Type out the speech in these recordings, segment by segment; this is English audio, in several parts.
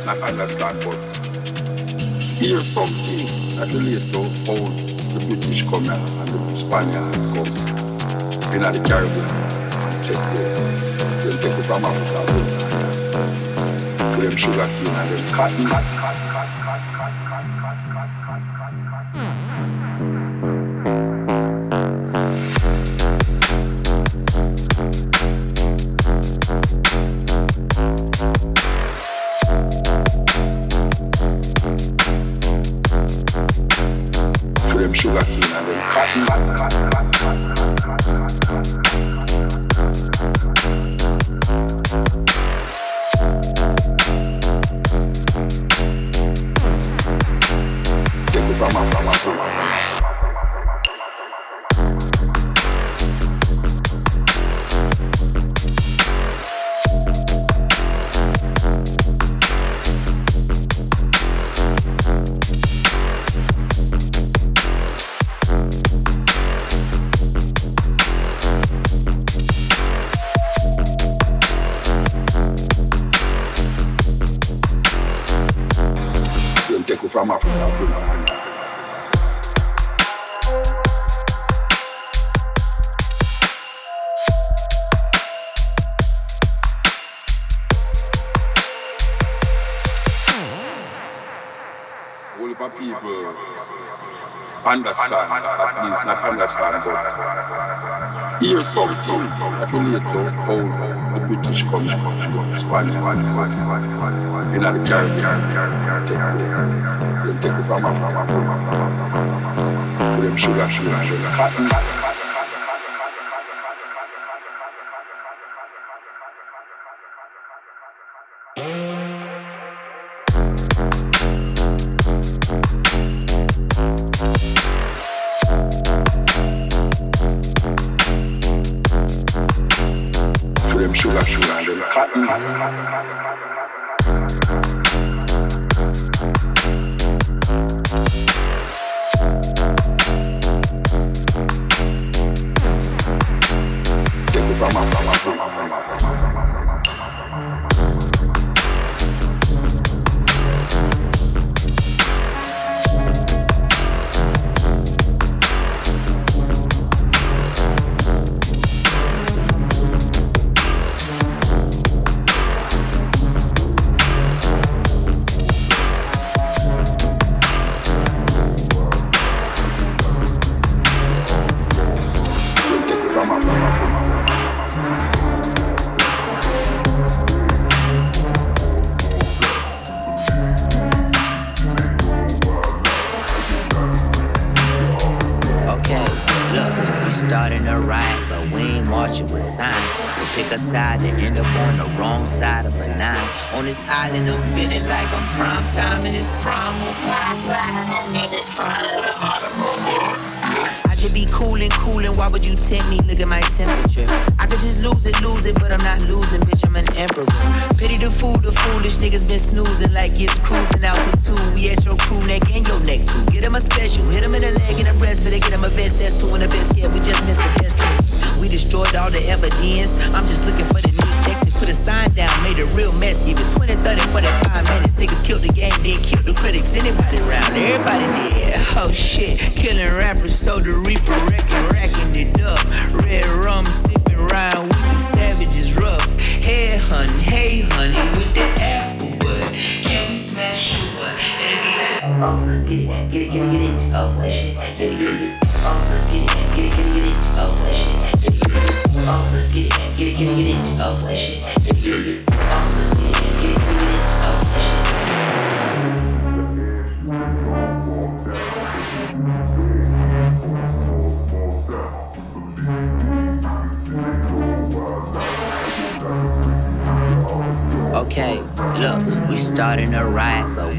least not understand, but hear something that relates to how the British come and the Spaniards come in the Caribbean and take the, them take it from Africa, to them sugar cane and them cotton. Understand, at least not understand, but hear something that relate to how the British come and the Spanish come the Caribbean take away. They take it from Africa, for them sugar, sugar, sugar, cotton. them sugar, sugar, them cotton. Take it from my, from my, from my, from my, from my. get it, get it, get it, oh shit, get it, get it, oh let's get it, get it, get it, get it, oh shit, get it, get it, oh let's get it, get it, get it, get it, oh shit, get it, get it. Okay, look, we starting a riot.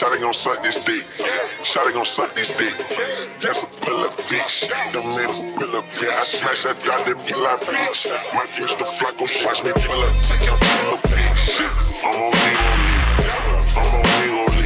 Shawty gon' suck this dick. Shawty gon' suck this dick. That's a pull up bitch. Them niggas pull up bitch. I smash that drop them get like bitch. My bitch the flaco watch me pull up. Take your pull up bitch. I'm on me on me. I'm on me on me.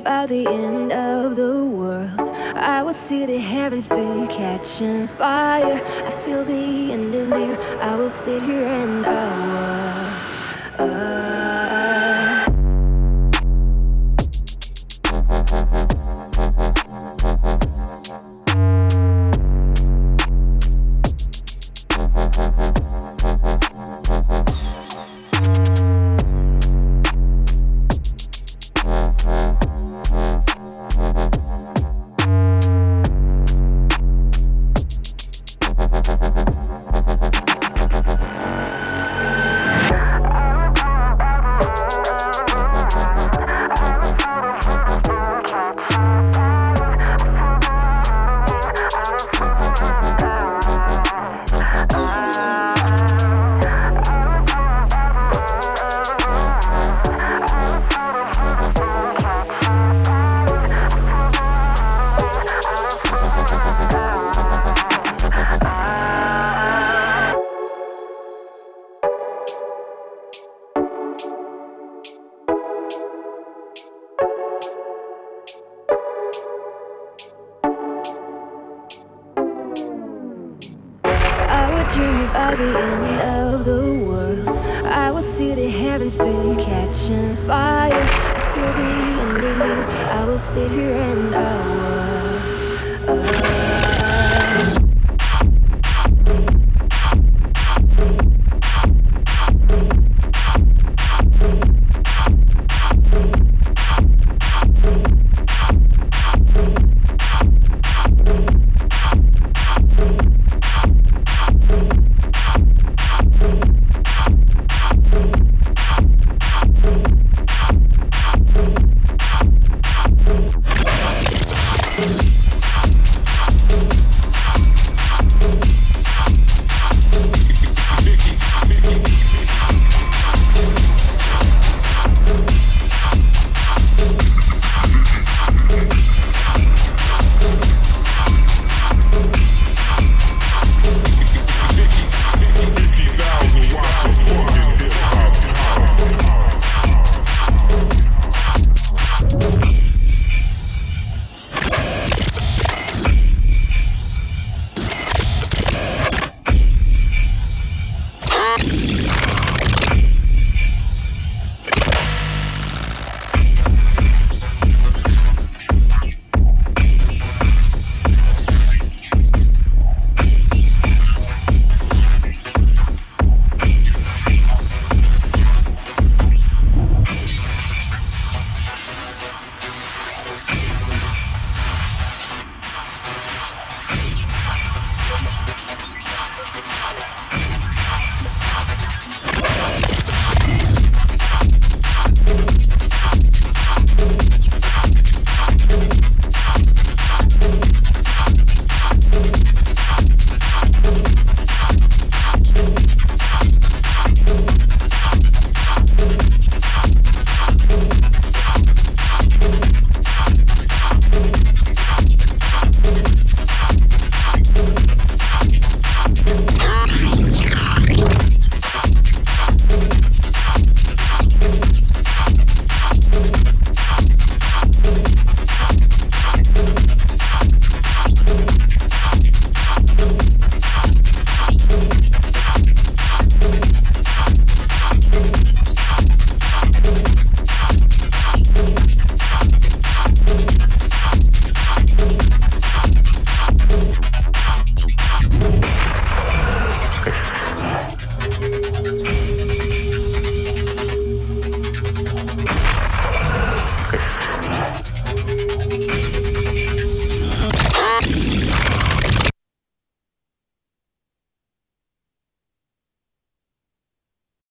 About the end of the world. I will see the heavens be catching fire. I feel the end is near. I will sit here and I watch.